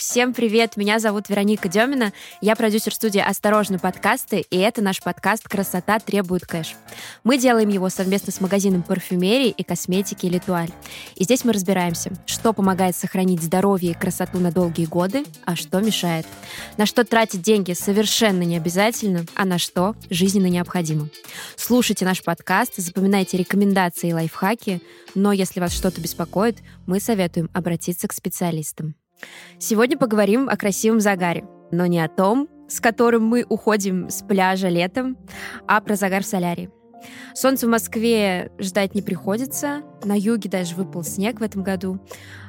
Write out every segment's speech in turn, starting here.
Всем привет, меня зовут Вероника Демина, я продюсер студии «Осторожно, подкасты», и это наш подкаст «Красота требует кэш». Мы делаем его совместно с магазином парфюмерии и косметики «Литуаль». И здесь мы разбираемся, что помогает сохранить здоровье и красоту на долгие годы, а что мешает. На что тратить деньги совершенно не обязательно, а на что жизненно необходимо. Слушайте наш подкаст, запоминайте рекомендации и лайфхаки, но если вас что-то беспокоит, мы советуем обратиться к специалистам. Сегодня поговорим о красивом загаре, но не о том, с которым мы уходим с пляжа летом, а про загар в солярии. Солнце в Москве ждать не приходится, на юге даже выпал снег в этом году,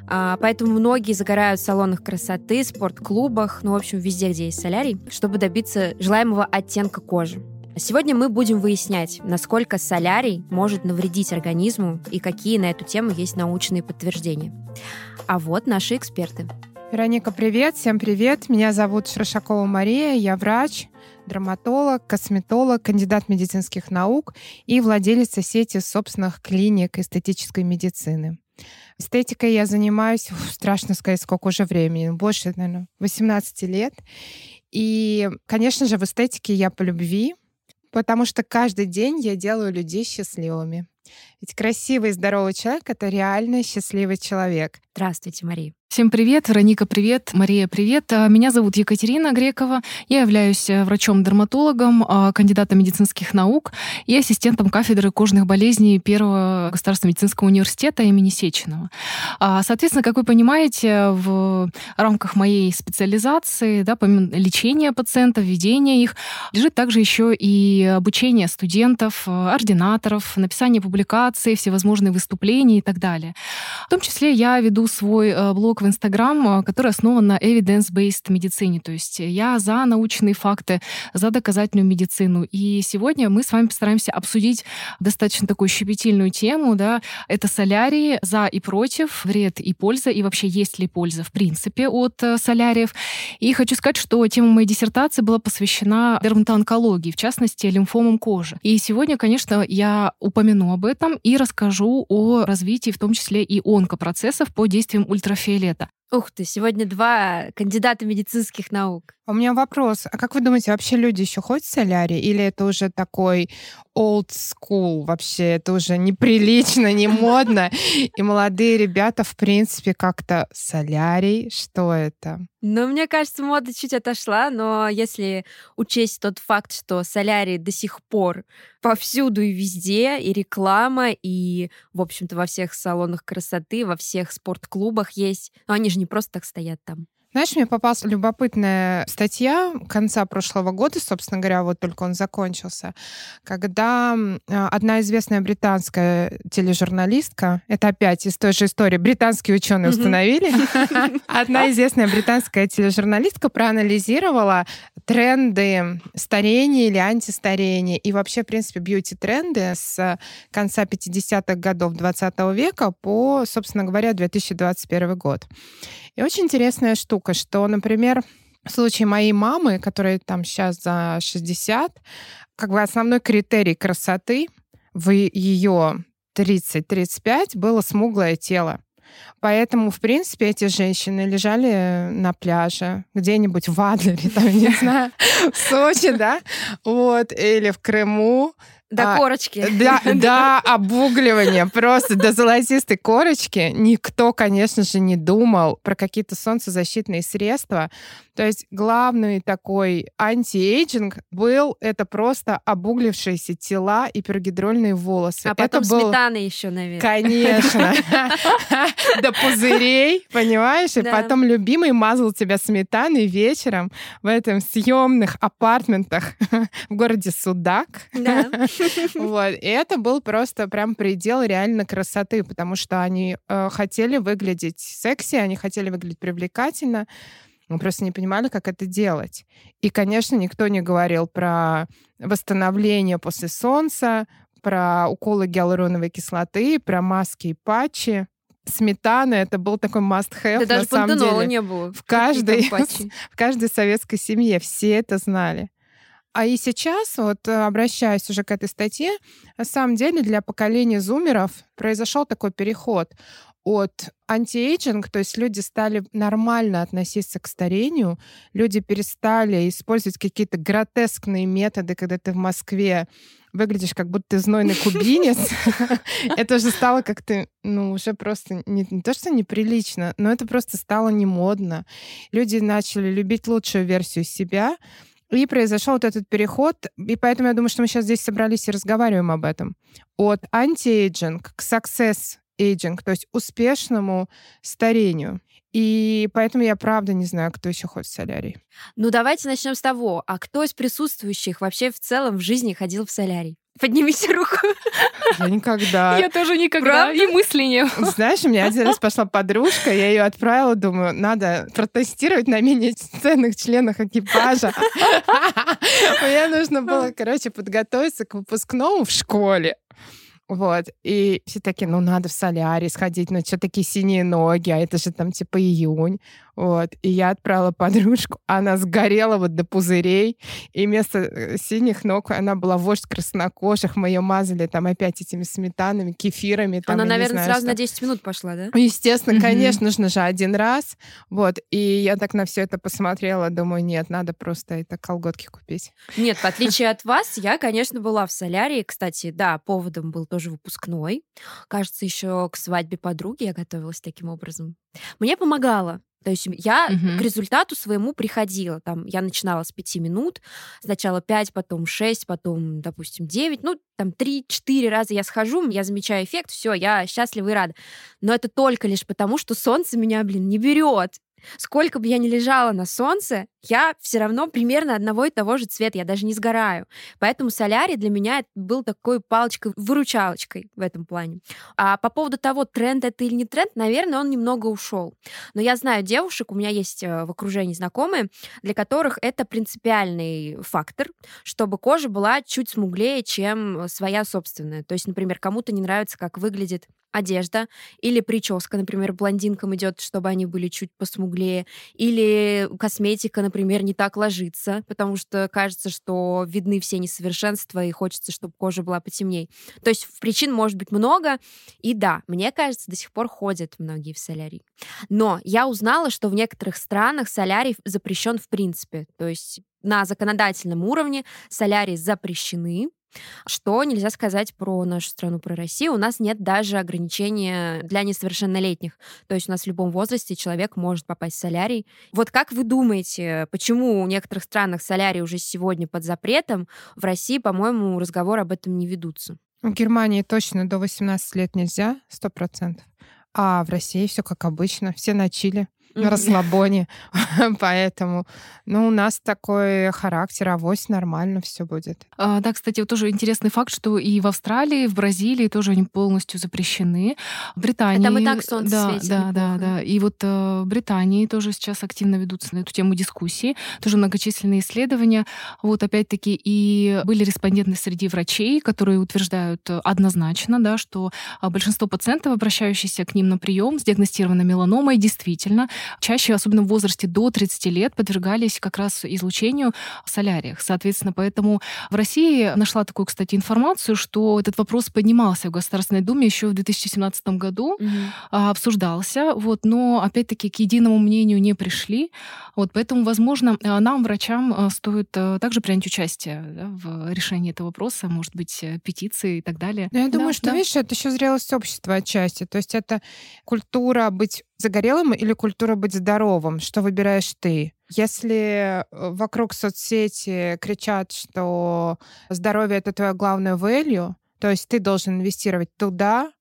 а, поэтому многие загорают в салонах красоты, спортклубах, ну, в общем, везде, где есть солярий, чтобы добиться желаемого оттенка кожи. Сегодня мы будем выяснять, насколько солярий может навредить организму и какие на эту тему есть научные подтверждения. А вот наши эксперты. Вероника, привет, всем привет. Меня зовут Шрашакова Мария, я врач, драматолог, косметолог, кандидат медицинских наук и владелица сети собственных клиник эстетической медицины. Эстетикой я занимаюсь, страшно сказать, сколько уже времени, больше, наверное, 18 лет. И, конечно же, в эстетике я по любви, потому что каждый день я делаю людей счастливыми. Ведь красивый и здоровый человек — это реально счастливый человек. Здравствуйте, Мария. Всем привет, Вероника, привет, Мария, привет. А, меня зовут Екатерина Грекова. Я являюсь э, врачом-дерматологом, а, кандидатом медицинских наук и ассистентом кафедры кожных болезней Первого государственного медицинского университета имени Сеченова. А, соответственно, как вы понимаете, в рамках моей специализации, да, помимо лечения пациентов, ведения их, лежит также еще и обучение студентов, э, ординаторов, написание публикаций, всевозможные выступления и так далее. В том числе я веду свой э, блог в Инстаграм, э, который основан на evidence-based медицине. То есть я за научные факты, за доказательную медицину. И сегодня мы с вами постараемся обсудить достаточно такую щепетильную тему. Да? Это солярии, за и против, вред и польза, и вообще есть ли польза в принципе от э, соляриев. И хочу сказать, что тема моей диссертации была посвящена дерматоонкологии, в частности, лимфомам кожи. И сегодня, конечно, я упомяну об этом и расскажу о развитии, в том числе и онкопроцессов по действиям ультрафиолета. Ух ты, сегодня два кандидата медицинских наук. У меня вопрос. А как вы думаете, вообще люди еще ходят в солярий? Или это уже такой old school вообще? Это уже неприлично, не модно? И молодые ребята, в принципе, как-то солярий, что это? Ну, мне кажется, мода чуть отошла, но если учесть тот факт, что солярий до сих пор повсюду и везде, и реклама, и, в общем-то, во всех салонах красоты, во всех спортклубах есть, но они же не просто так стоят там. Знаешь, мне попалась любопытная статья конца прошлого года, собственно говоря, вот только он закончился, когда а, одна известная британская тележурналистка, это опять из той же истории, британские ученые установили, одна известная британская тележурналистка проанализировала тренды старения или антистарения и вообще, в принципе, бьюти-тренды с конца 50-х годов 20 века по, собственно говоря, 2021 год. И очень интересная штука, что, например, в случае моей мамы, которая там сейчас за 60, как бы основной критерий красоты в ее 30-35 было смуглое тело. Поэтому, в принципе, эти женщины лежали на пляже, где-нибудь в Адлере, там, не знаю, в Сочи, да, вот, или в Крыму, до а, корочки. Да, до обугливания, просто до золотистой корочки. Никто, конечно же, не думал про какие-то солнцезащитные средства. То есть главный такой anti-aging был это просто обуглившиеся тела и пергидрольные волосы. А потом это был... сметана еще, наверное. Конечно. До пузырей, понимаешь? И потом любимый мазал тебя сметаной вечером в этом съемных апартментах в городе Судак. Да. Вот. И это был просто прям предел реально красоты, потому что они э, хотели выглядеть секси, они хотели выглядеть привлекательно, мы просто не понимали, как это делать. И, конечно, никто не говорил про восстановление после солнца, про уколы гиалуроновой кислоты, про маски и патчи. Сметана это был такой must-have. Да даже самом деле. не было. В каждой, в каждой советской семье все это знали. А и сейчас, вот э, обращаясь уже к этой статье, на самом деле для поколения зумеров произошел такой переход от anti-aging, то есть люди стали нормально относиться к старению, люди перестали использовать какие-то гротескные методы, когда ты в Москве выглядишь как будто ты знойный кубинец. Это же стало как-то, ну, уже просто не, не то, что неприлично, но это просто стало не модно. Люди начали любить лучшую версию себя, и произошел вот этот переход, и поэтому я думаю, что мы сейчас здесь собрались и разговариваем об этом. От anti-aging к success aging, то есть успешному старению. И поэтому я правда не знаю, кто еще ходит в солярий. Ну, давайте начнем с того, а кто из присутствующих вообще в целом в жизни ходил в солярий? Поднимите руку. Я никогда. Я тоже никогда. Правда? И мысли не было. Знаешь, у меня один раз пошла подружка, я ее отправила, думаю, надо протестировать на менее ценных членах экипажа. Мне нужно было, короче, подготовиться к выпускному в школе. Вот. И все такие, ну, надо в солярий сходить, ну, что такие синие ноги, а это же там типа июнь. Вот. И я отправила подружку, она сгорела вот до пузырей, и вместо э, синих ног она была вождь краснокожих, мы ее мазали там опять этими сметанами, кефирами. Там, она, наверное, знаю, сразу что. на 10 минут пошла, да? Естественно, mm-hmm. конечно, нужно же один раз. Вот. И я так на все это посмотрела, думаю, нет, надо просто это колготки купить. Нет, в отличие от вас, я, конечно, была в солярии. Кстати, да, поводом был тоже выпускной. Кажется, еще к свадьбе подруги я готовилась таким образом. Мне помогало. То есть я угу. к результату своему приходила. Там я начинала с пяти минут, сначала пять, потом шесть, потом, допустим, девять. Ну, там три-четыре раза я схожу, я замечаю эффект, все, я счастлива и рада. Но это только лишь потому, что солнце меня, блин, не берет. Сколько бы я ни лежала на солнце, я все равно примерно одного и того же цвета, я даже не сгораю. Поэтому солярий для меня был такой палочкой-выручалочкой в этом плане. А по поводу того, тренд это или не тренд, наверное, он немного ушел. Но я знаю девушек, у меня есть э, в окружении знакомые, для которых это принципиальный фактор, чтобы кожа была чуть смуглее, чем своя собственная. То есть, например, кому-то не нравится, как выглядит одежда или прическа, например, блондинкам идет, чтобы они были чуть посмуглее, или косметика, например, не так ложится, потому что кажется, что видны все несовершенства и хочется, чтобы кожа была потемнее. То есть причин может быть много, и да, мне кажется, до сих пор ходят многие в солярий. Но я узнала, что в некоторых странах солярий запрещен в принципе, то есть на законодательном уровне солярии запрещены, что нельзя сказать про нашу страну, про Россию? У нас нет даже ограничения для несовершеннолетних. То есть у нас в любом возрасте человек может попасть в солярий. Вот как вы думаете, почему в некоторых странах солярий уже сегодня под запретом? В России, по-моему, разговор об этом не ведутся. В Германии точно до 18 лет нельзя, сто процентов. А в России все как обычно, все на чили на расслабоне. Поэтому, ну, у нас такой характер, авось нормально все будет. А, да, кстати, вот тоже интересный факт, что и в Австралии, в Бразилии тоже они полностью запрещены. В Британии... Там и так солнце да, светит. Да, да, да. И вот э, в Британии тоже сейчас активно ведутся на эту тему дискуссии. Тоже многочисленные исследования. Вот опять-таки и были респонденты среди врачей, которые утверждают однозначно, да, что а, большинство пациентов, обращающихся к ним на прием с диагностированной меланомой, действительно чаще, особенно в возрасте до 30 лет, подвергались как раз излучению в соляриях. Соответственно, поэтому в России нашла такую, кстати, информацию, что этот вопрос поднимался в Государственной Думе еще в 2017 году, угу. обсуждался, вот, но опять-таки к единому мнению не пришли. Вот, поэтому, возможно, нам, врачам, э, стоит также принять участие да, в решении этого вопроса, может быть, э, петиции и так далее. Но я думаю, да, что, да. видишь, это еще зрелость общества отчасти. То есть это культура быть загорелым или культура быть здоровым? Что выбираешь ты? Если э, вокруг соцсети кричат, что здоровье — это твое главное value, то есть ты должен инвестировать туда,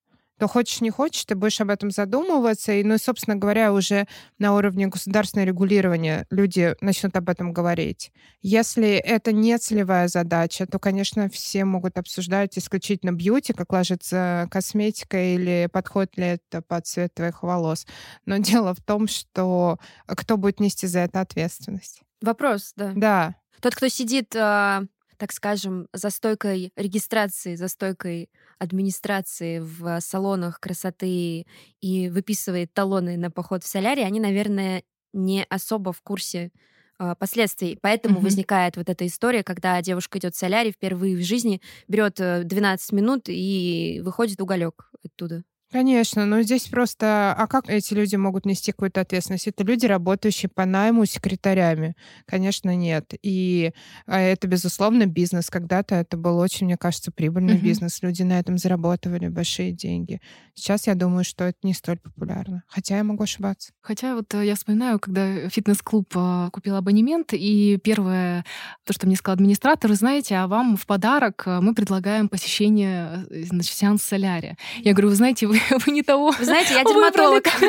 то хочешь не хочешь, ты будешь об этом задумываться. И, ну и, собственно говоря, уже на уровне государственного регулирования люди начнут об этом говорить. Если это не целевая задача, то, конечно, все могут обсуждать исключительно бьюти, как ложится косметика или подходит ли это под цвет твоих волос. Но дело в том, что кто будет нести за это ответственность. Вопрос, да. Да. Тот, кто сидит а, так скажем, за стойкой регистрации, за стойкой администрации в салонах красоты и выписывает талоны на поход в солярий, они, наверное, не особо в курсе э, последствий. Поэтому mm-hmm. возникает вот эта история, когда девушка идет в солярий впервые в жизни, берет 12 э, минут и выходит уголек оттуда. Конечно, но здесь просто... А как эти люди могут нести какую-то ответственность? Это люди, работающие по найму секретарями. Конечно, нет. И а, это, безусловно, бизнес. Когда-то это был очень, мне кажется, прибыльный uh-huh. бизнес. Люди на этом зарабатывали большие деньги. Сейчас я думаю, что это не столь популярно. Хотя я могу ошибаться. Хотя вот э, я вспоминаю, когда фитнес-клуб а, купил абонемент, и первое, то, что мне сказал администратор, знаете, а вам в подарок э, мы предлагаем посещение э, значит, сеанс солярия. Я говорю, вы знаете, вы вы не того. Вы знаете, я дерматолог.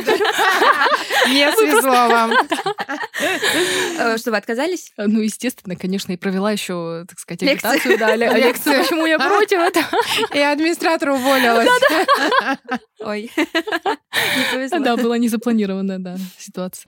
Не свезло вам. Э, что, вы отказались? Ну, естественно, конечно, и провела еще, так сказать, агитацию. Да, лекцию, почему я против этого. И администратор уволилась. Ой, не повезло. Да, была незапланированная, да, ситуация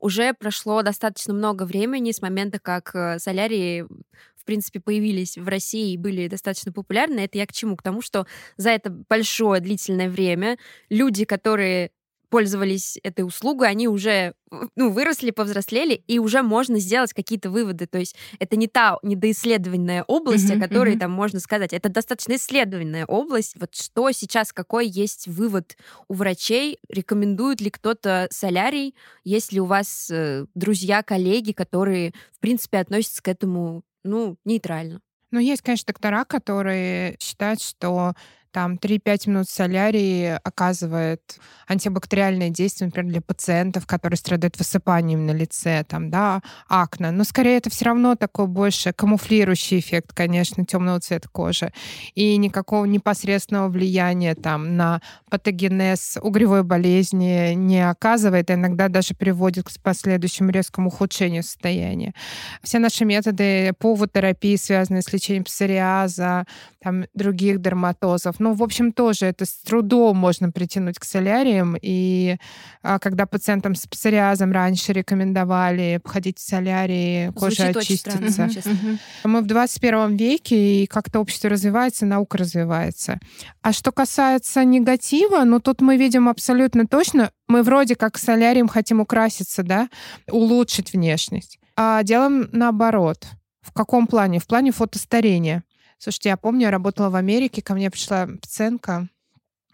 уже прошло достаточно много времени с момента, как э, солярии в принципе, появились в России и были достаточно популярны, это я к чему? К тому, что за это большое длительное время люди, которые пользовались этой услугой, они уже ну, выросли, повзрослели, и уже можно сделать какие-то выводы. То есть это не та недоисследованная область, uh-huh, о которой uh-huh. там можно сказать. Это достаточно исследованная область. Вот что сейчас, какой есть вывод у врачей? Рекомендует ли кто-то солярий? Есть ли у вас э, друзья, коллеги, которые, в принципе, относятся к этому ну, нейтрально. Ну, есть, конечно, доктора, которые считают, что там 3-5 минут солярии оказывает антибактериальное действие, например, для пациентов, которые страдают высыпанием на лице, там, да, акне. Но скорее это все равно такой больше камуфлирующий эффект, конечно, темного цвета кожи. И никакого непосредственного влияния там на патогенез угревой болезни не оказывает, а иногда даже приводит к последующему резкому ухудшению состояния. Все наши методы пувотерапии, связанные с лечением псориаза, там, других дерматозов, ну, в общем, тоже это с трудом можно притянуть к соляриям. И а, когда пациентам с псориазом раньше рекомендовали обходить в солярии, кожа Звучит очистится. Странно, Мы в 21 веке, и как-то общество развивается, наука развивается. А что касается негатива, ну, тут мы видим абсолютно точно, мы вроде как солярием хотим украситься, да, улучшить внешность. А делаем наоборот. В каком плане? В плане фотостарения. Слушайте, я помню, я работала в Америке, ко мне пришла пациентка,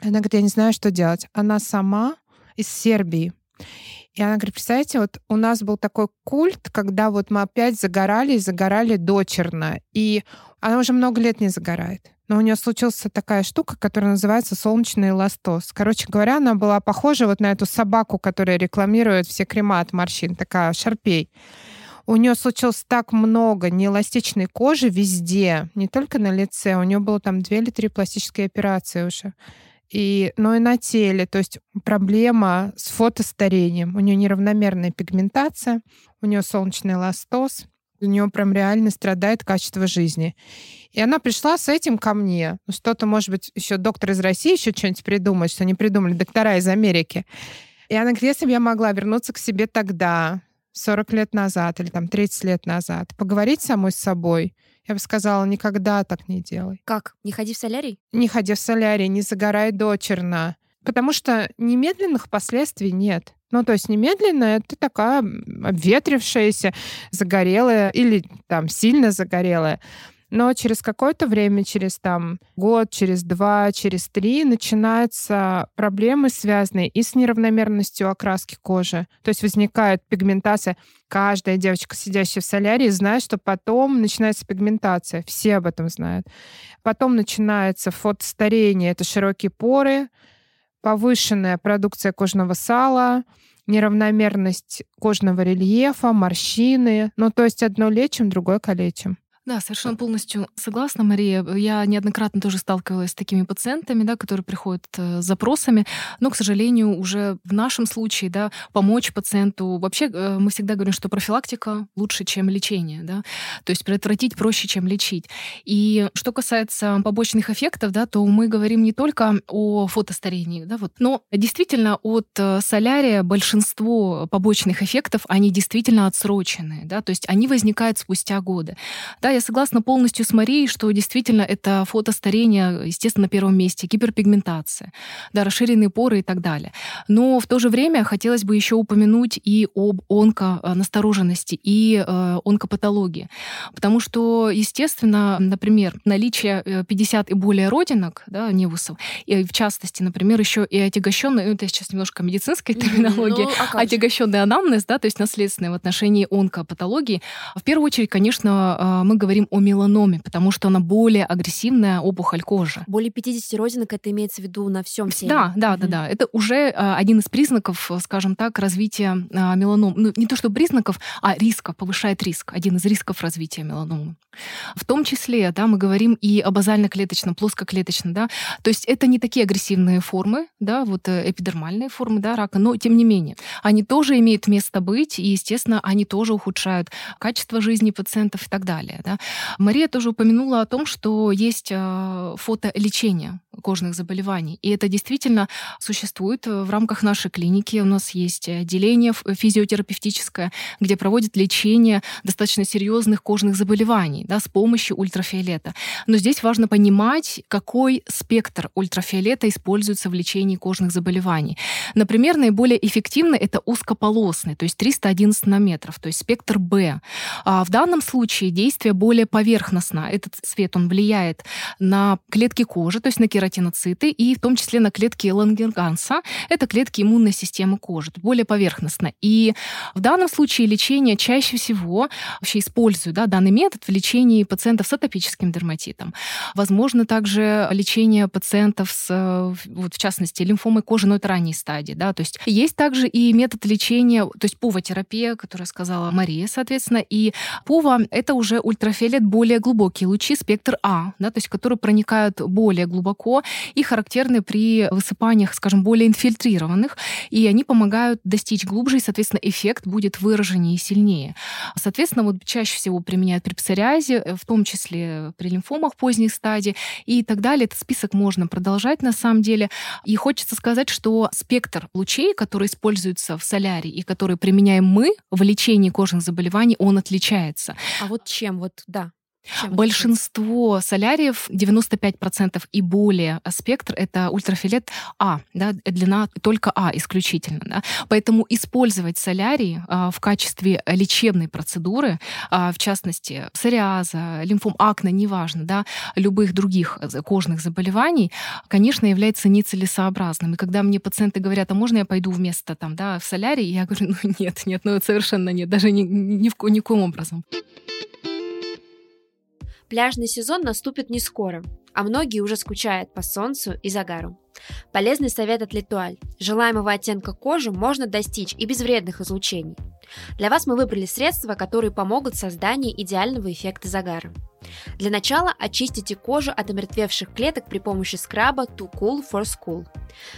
она говорит, я не знаю, что делать. Она сама из Сербии. И она говорит, представляете, вот у нас был такой культ, когда вот мы опять загорали и загорали дочерно. И она уже много лет не загорает. Но у нее случилась такая штука, которая называется солнечный эластоз. Короче говоря, она была похожа вот на эту собаку, которая рекламирует все крема от морщин, такая шарпей у нее случилось так много неэластичной кожи везде, не только на лице, у нее было там две или три пластические операции уже. И, но и на теле, то есть проблема с фотостарением. У нее неравномерная пигментация, у нее солнечный эластоз, у нее прям реально страдает качество жизни. И она пришла с этим ко мне. Ну, что-то, может быть, еще доктор из России еще что-нибудь придумает, что не придумали доктора из Америки. И она говорит, если бы я могла вернуться к себе тогда, 40 лет назад или там 30 лет назад, поговорить самой с собой, я бы сказала, никогда так не делай. Как? Не ходи в солярий? Не ходи в солярий, не загорай дочерно. Потому что немедленных последствий нет. Ну, то есть немедленно это такая обветрившаяся, загорелая или там сильно загорелая. Но через какое-то время, через там год, через два, через три начинаются проблемы, связанные и с неравномерностью окраски кожи. То есть возникает пигментация. Каждая девочка, сидящая в солярии, знает, что потом начинается пигментация. Все об этом знают. Потом начинается фотостарение. Это широкие поры, повышенная продукция кожного сала, неравномерность кожного рельефа, морщины. Ну, то есть одно лечим, другое калечим. Да, совершенно полностью согласна, Мария. Я неоднократно тоже сталкивалась с такими пациентами, да, которые приходят э, с запросами, но, к сожалению, уже в нашем случае, да, помочь пациенту. Вообще э, мы всегда говорим, что профилактика лучше, чем лечение, да, то есть предотвратить проще, чем лечить. И что касается побочных эффектов, да, то мы говорим не только о фотостарении, да, вот, но действительно от э, солярия большинство побочных эффектов, они действительно отсроченные, да, то есть они возникают спустя годы. Да, я согласна полностью с Марией, что действительно это фото старения, естественно, на первом месте, гиперпигментация, да, расширенные поры и так далее. Но в то же время хотелось бы еще упомянуть и об онконастороженности и э, онкопатологии. Потому что, естественно, например, наличие 50 э, и более родинок, да, невусов, и в частности, например, еще и отягощенный, ну, это сейчас немножко медицинская терминология, ну, а отягощенный анамнез, да, то есть наследственный в отношении онкопатологии. В первую очередь, конечно, э, мы говорим о меланоме, потому что она более агрессивная опухоль кожи. Более 50 родинок это имеется в виду на всем теле? Да, да, mm-hmm. да, да. Это уже один из признаков, скажем так, развития меланом. Ну, не то что признаков, а рисков, повышает риск. Один из рисков развития меланомы. В том числе, да, мы говорим и о базально-клеточном, плоскоклеточном, да. То есть это не такие агрессивные формы, да, вот э, эпидермальные формы, да, рака, но тем не менее, они тоже имеют место быть, и, естественно, они тоже ухудшают качество жизни пациентов и так далее, да. Мария тоже упомянула о том, что есть э, фотолечение кожных заболеваний. И это действительно существует в рамках нашей клиники. У нас есть отделение физиотерапевтическое, где проводят лечение достаточно серьезных кожных заболеваний да, с помощью ультрафиолета. Но здесь важно понимать, какой спектр ультрафиолета используется в лечении кожных заболеваний. Например, наиболее эффективный это узкополосный, то есть 311 нанометров, то есть спектр Б. А в данном случае действие более поверхностно. Этот свет, он влияет на клетки кожи, то есть на кератин кератиноциты и в том числе на клетки Лангерганса. Это клетки иммунной системы кожи, более поверхностно. И в данном случае лечение чаще всего вообще используют да, данный метод в лечении пациентов с атопическим дерматитом. Возможно также лечение пациентов с, вот, в частности, лимфомой кожи, но это ранней стадии. Да, то есть есть также и метод лечения, то есть пувотерапия, которая сказала Мария, соответственно, и пува — это уже ультрафиолет более глубокие лучи, спектр А, да, то есть которые проникают более глубоко и характерны при высыпаниях, скажем, более инфильтрированных, и они помогают достичь глубже, и, соответственно, эффект будет выраженнее и сильнее. Соответственно, вот чаще всего применяют при псориазе, в том числе при лимфомах поздней стадии и так далее. Этот список можно продолжать на самом деле. И хочется сказать, что спектр лучей, которые используются в солярии и которые применяем мы в лечении кожных заболеваний, он отличается. А вот чем? Вот, да. Чем Большинство соляриев, 95% и более спектр, это ультрафиолет А, да, длина только А исключительно. Да. Поэтому использовать солярий а, в качестве лечебной процедуры, а, в частности, псориаза, лимфом, акне, неважно, да, любых других кожных заболеваний, конечно, является нецелесообразным. И когда мне пациенты говорят, а можно я пойду вместо там, да, в солярий, я говорю, ну нет, нет, ну совершенно нет, даже ни, ни, в, ни в коем образом. Пляжный сезон наступит не скоро, а многие уже скучают по солнцу и загару. Полезный совет от Литуаль. Желаемого оттенка кожи можно достичь и без вредных излучений. Для вас мы выбрали средства, которые помогут в создании идеального эффекта загара. Для начала очистите кожу от омертвевших клеток при помощи скраба Too Cool for School.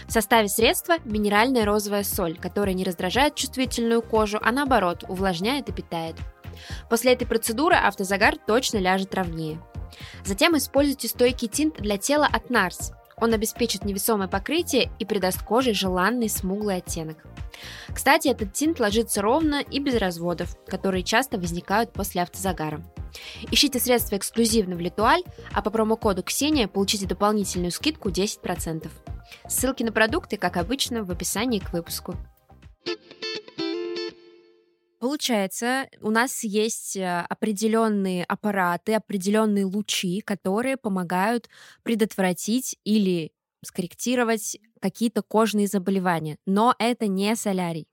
В составе средства минеральная розовая соль, которая не раздражает чувствительную кожу, а наоборот увлажняет и питает. После этой процедуры автозагар точно ляжет ровнее. Затем используйте стойкий тинт для тела от NARS. Он обеспечит невесомое покрытие и придаст коже желанный смуглый оттенок. Кстати, этот тинт ложится ровно и без разводов, которые часто возникают после автозагара. Ищите средства эксклюзивно в Литуаль, а по промокоду Ксения получите дополнительную скидку 10%. Ссылки на продукты, как обычно, в описании к выпуску. Получается, у нас есть э, определенные аппараты, определенные лучи, которые помогают предотвратить или скорректировать какие-то кожные заболевания. Но это не солярий.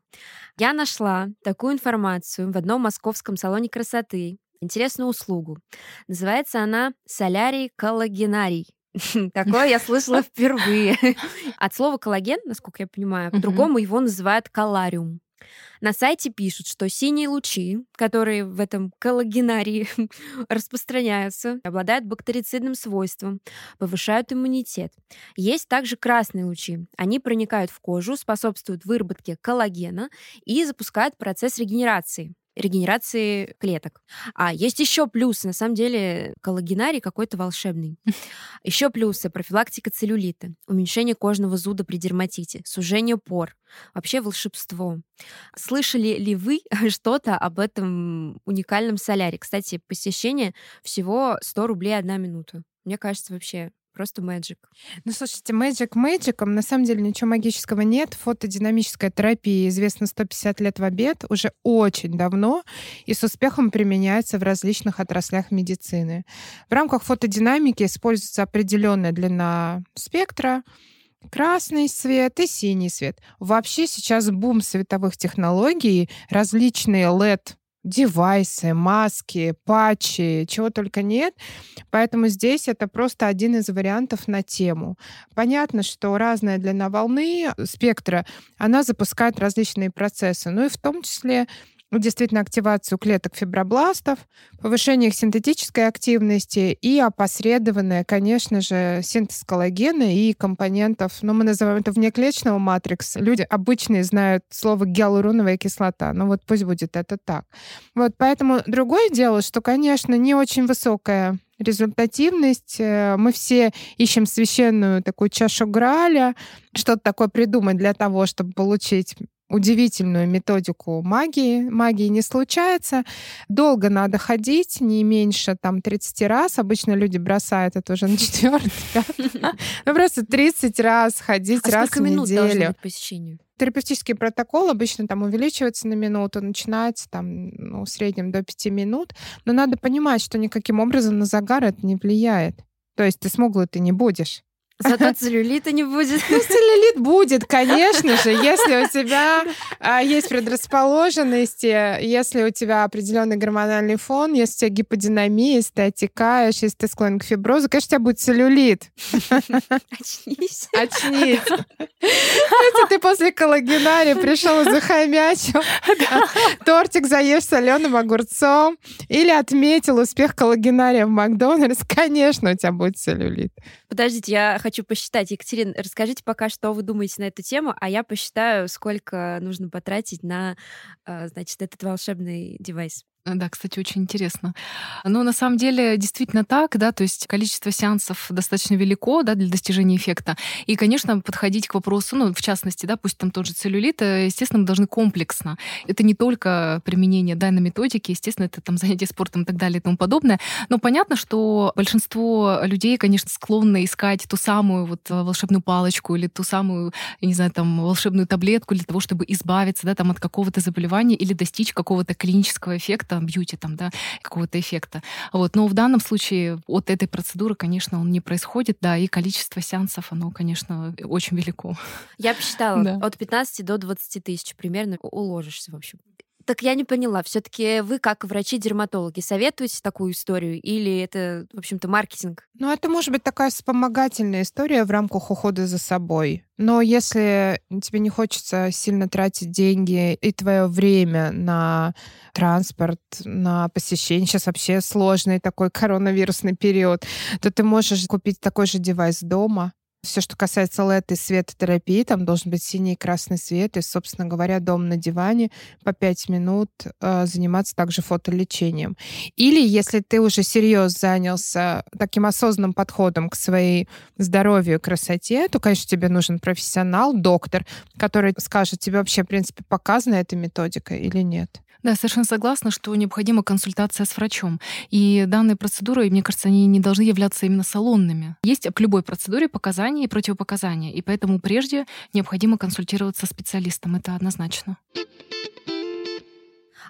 Я нашла такую информацию в одном московском салоне красоты. Интересную услугу. Называется она солярий коллагенарий. Такое я слышала впервые. От слова коллаген, насколько я понимаю, по-другому его называют коллариум. На сайте пишут, что синие лучи, которые в этом коллагенарии распространяются, обладают бактерицидным свойством, повышают иммунитет. Есть также красные лучи. Они проникают в кожу, способствуют выработке коллагена и запускают процесс регенерации. Регенерации клеток. А есть еще плюсы. На самом деле коллагенарий какой-то волшебный. Еще плюсы. Профилактика целлюлита, уменьшение кожного зуда при дерматите, сужение пор. Вообще волшебство. Слышали ли вы что-то об этом уникальном соляре? Кстати, посещение всего 100 рублей одна минута. Мне кажется, вообще Просто magic. Ну, слушайте, magic мэджиком, на самом деле ничего магического нет. Фотодинамическая терапия известна 150 лет в обед, уже очень давно, и с успехом применяется в различных отраслях медицины. В рамках фотодинамики используется определенная длина спектра, красный свет и синий свет. Вообще сейчас бум световых технологий, различные LED девайсы, маски, патчи, чего только нет. Поэтому здесь это просто один из вариантов на тему. Понятно, что разная длина волны спектра, она запускает различные процессы. Ну и в том числе действительно активацию клеток фибробластов, повышение их синтетической активности и опосредованное, конечно же, синтез коллагена и компонентов, ну, мы называем это внеклеточного матрикса. Люди обычные знают слово гиалуроновая кислота, но вот пусть будет это так. Вот поэтому другое дело, что, конечно, не очень высокая результативность. Э, мы все ищем священную такую чашу Граля, что-то такое придумать для того, чтобы получить удивительную методику магии. Магии не случается. Долго надо ходить, не меньше там 30 раз. Обычно люди бросают это уже на четвертый, Ну просто 30 раз ходить а раз в неделю. посещению? Терапевтический протокол обычно там увеличивается на минуту, начинается там ну, в среднем до 5 минут. Но надо понимать, что никаким образом на загар это не влияет. То есть ты смуглый ты не будешь. Зато целлюлита не будет. Ну, целлюлит будет, конечно же, если у тебя а, есть предрасположенности, если у тебя определенный гормональный фон, если у тебя гиподинамия, если ты отекаешь, если ты склонен к фиброзу, конечно, у тебя будет целлюлит. Очнись. Очнись. Если ты после коллагенария пришел и захомячил, тортик заешь соленым огурцом или отметил успех коллагенария в Макдональдс, конечно, у тебя будет целлюлит. Подождите, я хочу посчитать. Екатерина, расскажите пока, что вы думаете на эту тему, а я посчитаю, сколько нужно потратить на, э, значит, этот волшебный девайс. Да, кстати, очень интересно. Но на самом деле действительно так, да, то есть количество сеансов достаточно велико, да, для достижения эффекта. И, конечно, подходить к вопросу, ну, в частности, да, пусть там тот же целлюлит, э, естественно, мы должны комплексно. Это не только применение данной методики, естественно, это там занятие спортом и так далее и тому подобное. Но понятно, что большинство людей, конечно, склонны искать ту самую вот э, волшебную палочку или ту самую, я не знаю, там, волшебную таблетку для того, чтобы избавиться, да, там, от какого-то заболевания или достичь какого-то клинического эффекта там бьюти, там, да, какого-то эффекта. Вот. Но в данном случае от этой процедуры, конечно, он не происходит, да, и количество сеансов, оно, конечно, очень велико. Я посчитала, да. от 15 до 20 тысяч примерно уложишься, в общем. Так я не поняла, все-таки вы как врачи-дерматологи советуете такую историю или это, в общем-то, маркетинг? Ну, это может быть такая вспомогательная история в рамках ухода за собой. Но если тебе не хочется сильно тратить деньги и твое время на транспорт, на посещение, сейчас вообще сложный такой коронавирусный период, то ты можешь купить такой же девайс дома, все, что касается LED и светотерапии, там должен быть синий и красный свет. И, собственно говоря, дом на диване по 5 минут э, заниматься также фотолечением. Или если ты уже серьезно занялся таким осознанным подходом к своей здоровью и красоте, то, конечно, тебе нужен профессионал, доктор, который скажет тебе вообще, в принципе, показана эта методика или нет. Да, совершенно согласна, что необходима консультация с врачом. И данные процедуры, мне кажется, они не должны являться именно салонными. Есть к любой процедуре показания и противопоказания, и поэтому прежде необходимо консультироваться с специалистом, это однозначно.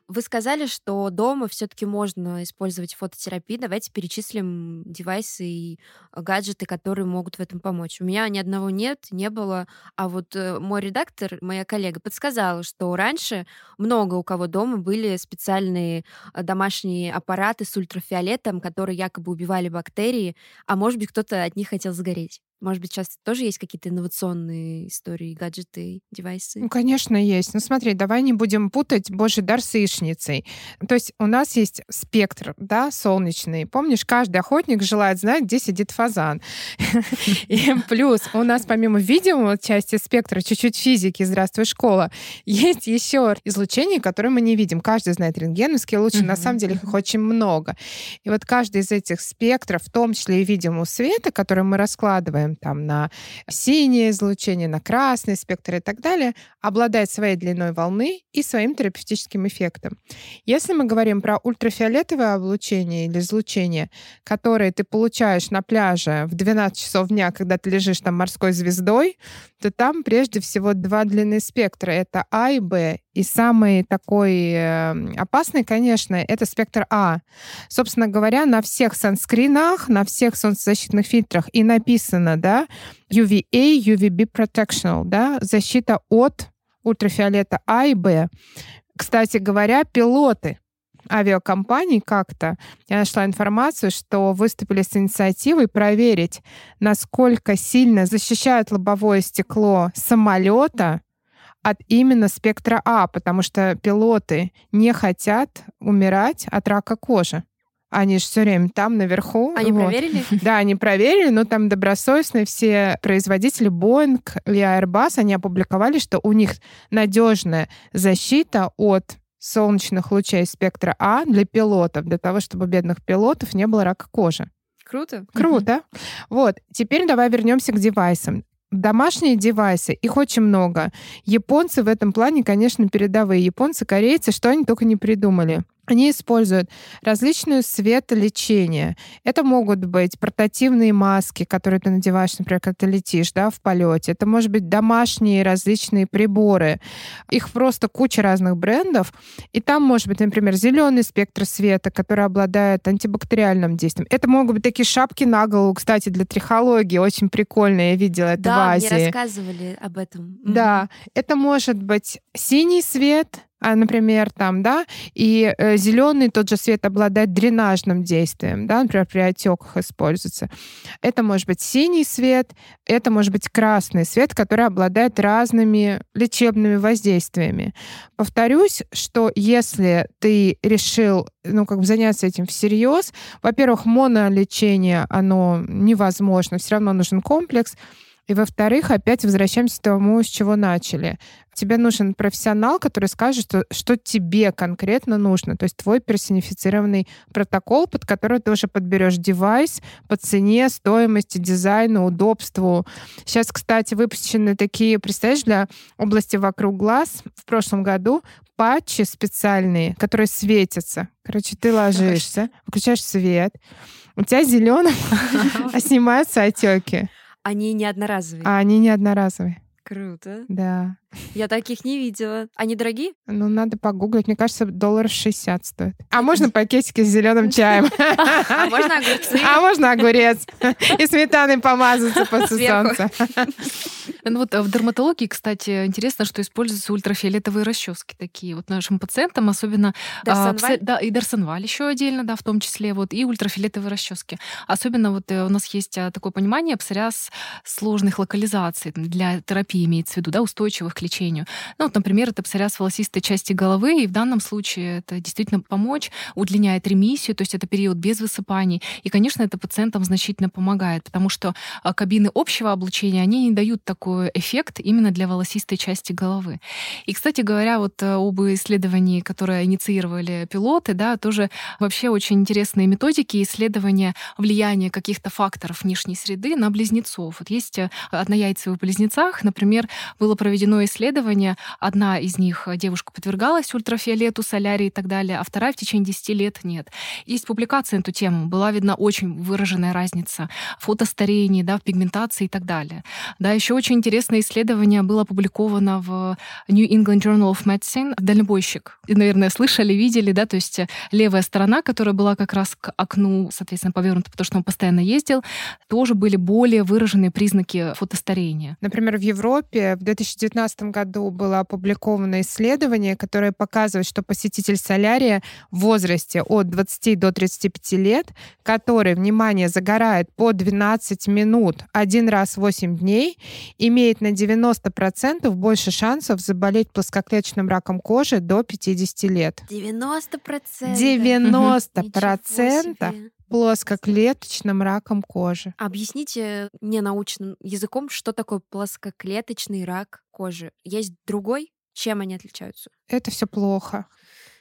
Вы сказали, что дома все-таки можно использовать фототерапию. Давайте перечислим девайсы и гаджеты, которые могут в этом помочь. У меня ни одного нет, не было. А вот э, мой редактор, моя коллега, подсказала, что раньше много у кого дома были специальные э, домашние аппараты с ультрафиолетом, которые якобы убивали бактерии, а может быть, кто-то от них хотел сгореть. Может быть, сейчас тоже есть какие-то инновационные истории, гаджеты, девайсы? Ну, конечно, есть. Ну, смотри, давай не будем путать Божий дар с яичницей. То есть у нас есть спектр, да, солнечный. Помнишь, каждый охотник желает знать, где сидит фазан. И плюс у нас помимо видимого части спектра, чуть-чуть физики, здравствуй, школа, есть еще излучение, которое мы не видим. Каждый знает рентгеновские лучи, на самом деле их очень много. И вот каждый из этих спектров, в том числе и видимого света, который мы раскладываем там на синее излучение, на красный спектр и так далее, обладает своей длиной волны и своим терапевтическим эффектом. Если мы говорим про ультрафиолетовое облучение или излучение, которое ты получаешь на пляже в 12 часов дня, когда ты лежишь там морской звездой, то там прежде всего два длины спектра. Это А и Б. И самый такой э, опасный, конечно, это спектр А. Собственно говоря, на всех санскринах, на всех солнцезащитных фильтрах и написано, да, UVA, UVB Protectional, да, защита от ультрафиолета А и Б. Кстати говоря, пилоты авиакомпаний как-то, я нашла информацию, что выступили с инициативой проверить, насколько сильно защищает лобовое стекло самолета от именно спектра А, потому что пилоты не хотят умирать от рака кожи. Они же все время там наверху. Они вот. проверили? Да, они проверили, но там добросовестные все производители Boeing и Airbus, они опубликовали, что у них надежная защита от солнечных лучей спектра А для пилотов, для того, чтобы у бедных пилотов не было рака кожи. Круто. Круто. Вот. Теперь давай вернемся к девайсам. Домашние девайсы, их очень много. Японцы в этом плане, конечно, передовые. Японцы, корейцы, что они только не придумали. Они используют различную светолечение. Это могут быть портативные маски, которые ты надеваешь, например, когда ты летишь да, в полете. Это может быть домашние различные приборы. Их просто куча разных брендов. И там может быть, например, зеленый спектр света, который обладает антибактериальным действием. Это могут быть такие шапки на голову, кстати, для трихологии. Очень прикольно, я видела это да, в Азии. Да, мне рассказывали об этом. Да, это может быть синий свет, например, там, да, и э, зеленый тот же свет обладает дренажным действием, да, например, при отеках используется. Это может быть синий свет, это может быть красный свет, который обладает разными лечебными воздействиями. Повторюсь, что если ты решил, ну, как бы заняться этим всерьез, во-первых, монолечение, оно невозможно, все равно нужен комплекс, и во-вторых, опять возвращаемся к тому, с чего начали. Тебе нужен профессионал, который скажет, что, что тебе конкретно нужно. То есть твой персонифицированный протокол, под который ты уже подберешь девайс по цене, стоимости, дизайну, удобству. Сейчас, кстати, выпущены такие, представляешь, для области вокруг глаз в прошлом году патчи специальные, которые светятся. Короче, ты ложишься, включаешь свет, у тебя зеленым, а снимаются отеки. Они не одноразовые. А они не одноразовые. Круто. Да. Я таких не видела. Они дорогие? Ну, надо погуглить. Мне кажется, долларов 60 стоит. А можно пакетики с зеленым чаем? А можно огурцы? А можно огурец. И сметаной помазаться после солнца. Ну вот э, в дерматологии, кстати, интересно, что используются ультрафиолетовые расчески такие вот нашим пациентам, особенно... А, да, и Дарсонваль еще отдельно, да, в том числе, вот, и ультрафиолетовые расчески. Особенно вот э, у нас есть а, такое понимание псориаз сложных локализаций для терапии имеется в виду, да, устойчивых к лечению. Ну, вот, например, это псориаз волосистой части головы, и в данном случае это действительно помочь, удлиняет ремиссию, то есть это период без высыпаний. И, конечно, это пациентам значительно помогает, потому что а, кабины общего облучения, они не дают такой эффект именно для волосистой части головы. И, кстати говоря, вот э, об исследовании, которое инициировали пилоты, да, тоже вообще очень интересные методики исследования влияния каких-то факторов внешней среды на близнецов. Вот есть э, однояйцевые в близнецах, например, было проведено исследование, одна из них э, девушка подвергалась ультрафиолету, солярии и так далее, а вторая в течение 10 лет нет. Есть публикация на эту тему, была видна очень выраженная разница в фотостарении, да, в пигментации и так далее. Да, еще очень интересное исследование было опубликовано в New England Journal of Medicine. Дальнобойщик. И, наверное, слышали, видели, да, то есть левая сторона, которая была как раз к окну, соответственно, повернута, потому что он постоянно ездил, тоже были более выраженные признаки фотостарения. Например, в Европе в 2019 2019 году было опубликовано исследование, которое показывает, что посетитель солярия в возрасте от 20 до 35 лет, который, внимание, загорает по 12 минут один раз в 8 дней, имеет на 90% больше шансов заболеть плоскоклеточным раком кожи до 50 лет. 90%? 90% плоскоклеточным раком кожи. Объясните мне научным языком, что такое плоскоклеточный рак кожи. Есть другой? Чем они отличаются? Это все плохо.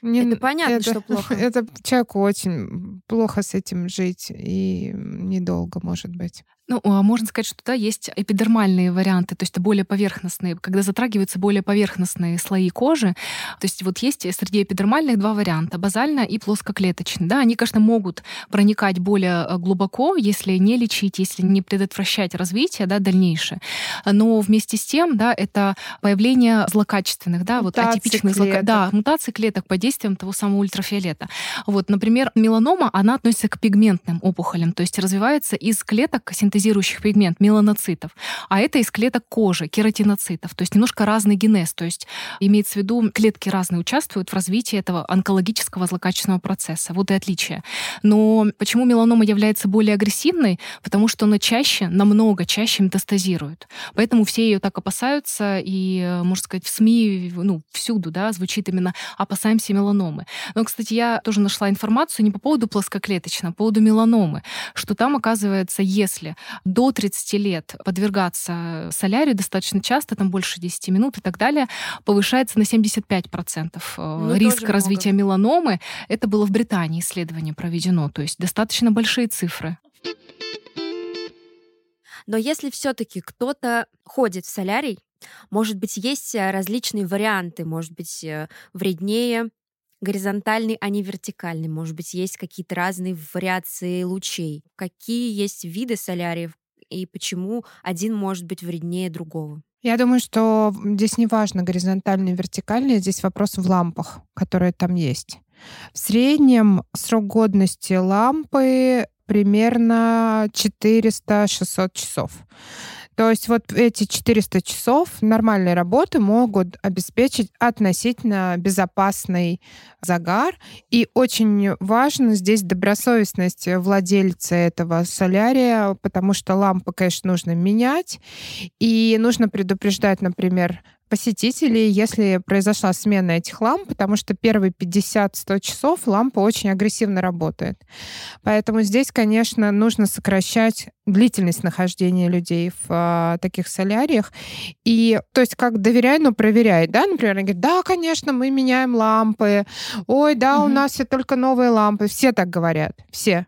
Не, это понятно, это, что плохо. Это человеку очень плохо с этим жить и недолго, может быть. Ну, а можно сказать, что да, есть эпидермальные варианты, то есть это более поверхностные, когда затрагиваются более поверхностные слои кожи. То есть вот есть среди эпидермальных два варианта, базальная и плоскоклеточная. Да, они, конечно, могут проникать более э, глубоко, если не лечить, если не предотвращать развитие да, дальнейшее. Но вместе с тем, да, это появление злокачественных, да, мутации вот атипичных клеток. да, мутаций клеток под действием того самого ультрафиолета. Вот, например, меланома, она относится к пигментным опухолям, то есть развивается из клеток синтетических синтезирующих пигмент, меланоцитов, а это из клеток кожи, кератиноцитов. То есть немножко разный генез. То есть имеется в виду, клетки разные участвуют в развитии этого онкологического злокачественного процесса. Вот и отличие. Но почему меланома является более агрессивной? Потому что она чаще, намного чаще метастазирует. Поэтому все ее так опасаются, и, можно сказать, в СМИ, ну, всюду, да, звучит именно «опасаемся меланомы». Но, кстати, я тоже нашла информацию не по поводу плоскоклеточного, а по поводу меланомы, что там, оказывается, если до 30 лет подвергаться солярию достаточно часто, там больше 10 минут и так далее, повышается на 75% э, Ну, риск развития меланомы. Это было в Британии исследование проведено, то есть достаточно большие цифры. Но если все-таки кто-то ходит в солярий, может быть, есть э, различные варианты, может быть, э, вреднее горизонтальный, а не вертикальный. Может быть, есть какие-то разные вариации лучей. Какие есть виды соляриев и почему один может быть вреднее другого? Я думаю, что здесь не важно горизонтальный и вертикальный, здесь вопрос в лампах, которые там есть. В среднем срок годности лампы примерно 400-600 часов. То есть вот эти 400 часов нормальной работы могут обеспечить относительно безопасный загар. И очень важно здесь добросовестность владельца этого солярия, потому что лампы, конечно, нужно менять. И нужно предупреждать, например, посетителей, если произошла смена этих ламп, потому что первые 50-100 часов лампа очень агрессивно работает. Поэтому здесь, конечно, нужно сокращать длительность нахождения людей в а, таких соляриях. И, то есть, как доверяй, но проверяй, да? Например, они говорят, да, конечно, мы меняем лампы. Ой, да, у нас все только новые лампы. Все так говорят, все.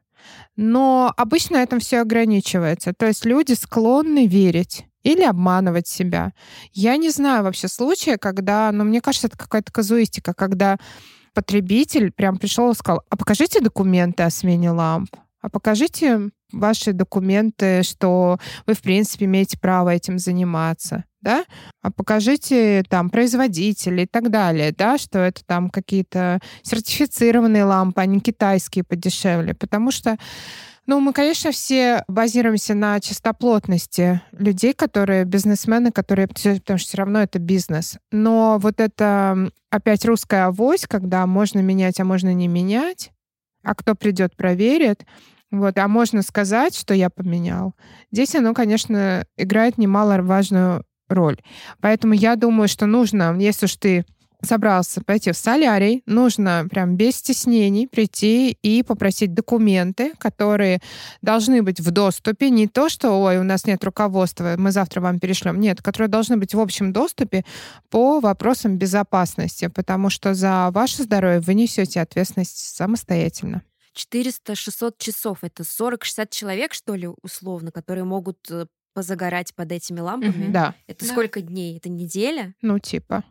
Но обычно на этом все ограничивается. То есть люди склонны верить или обманывать себя. Я не знаю вообще случая, когда, но мне кажется, это какая-то казуистика, когда потребитель прям пришел и сказал, а покажите документы о смене ламп, а покажите ваши документы, что вы, в принципе, имеете право этим заниматься, да, а покажите там производители и так далее, да, что это там какие-то сертифицированные лампы, а не китайские подешевле, потому что ну, мы, конечно, все базируемся на чистоплотности людей, которые бизнесмены, которые, потому что все равно это бизнес. Но вот это опять русская авось, когда можно менять, а можно не менять, а кто придет, проверит, вот, а можно сказать, что я поменял. Здесь оно, конечно, играет немаловажную роль. Поэтому я думаю, что нужно, если уж ты собрался пойти в солярий, нужно прям без стеснений прийти и попросить документы, которые должны быть в доступе. Не то, что, ой, у нас нет руководства, мы завтра вам перешлем. Нет, которые должны быть в общем доступе по вопросам безопасности, потому что за ваше здоровье вы несете ответственность самостоятельно. 400-600 часов. Это 40-60 человек, что ли, условно, которые могут э, позагорать под этими лампами. Да. Это Да. сколько дней? Это неделя? Ну, типа,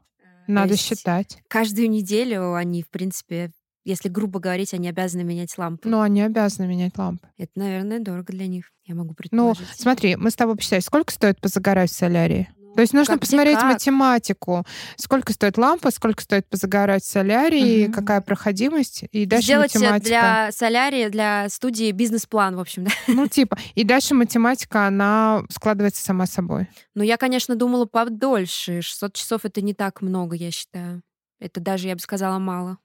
надо считать. Каждую неделю они, в принципе, если грубо говорить, они обязаны менять лампы. Но они обязаны менять лампы. Это, наверное, дорого для них. Я могу Ну, предположить. смотри, мы с тобой посчитали, сколько стоит позагорать в солярии? То есть нужно Как- посмотреть как. математику. Сколько стоит лампа, сколько стоит позагорать в солярии, Мгм. какая проходимость, и дальше Сделать э, математика. для солярия, для студии бизнес-план, в общем, да. Ну, типа. И дальше математика, она складывается сама собой. Но я, конечно, думала подольше. 600 часов — это не так много, я считаю. Это даже, я бы сказала, мало.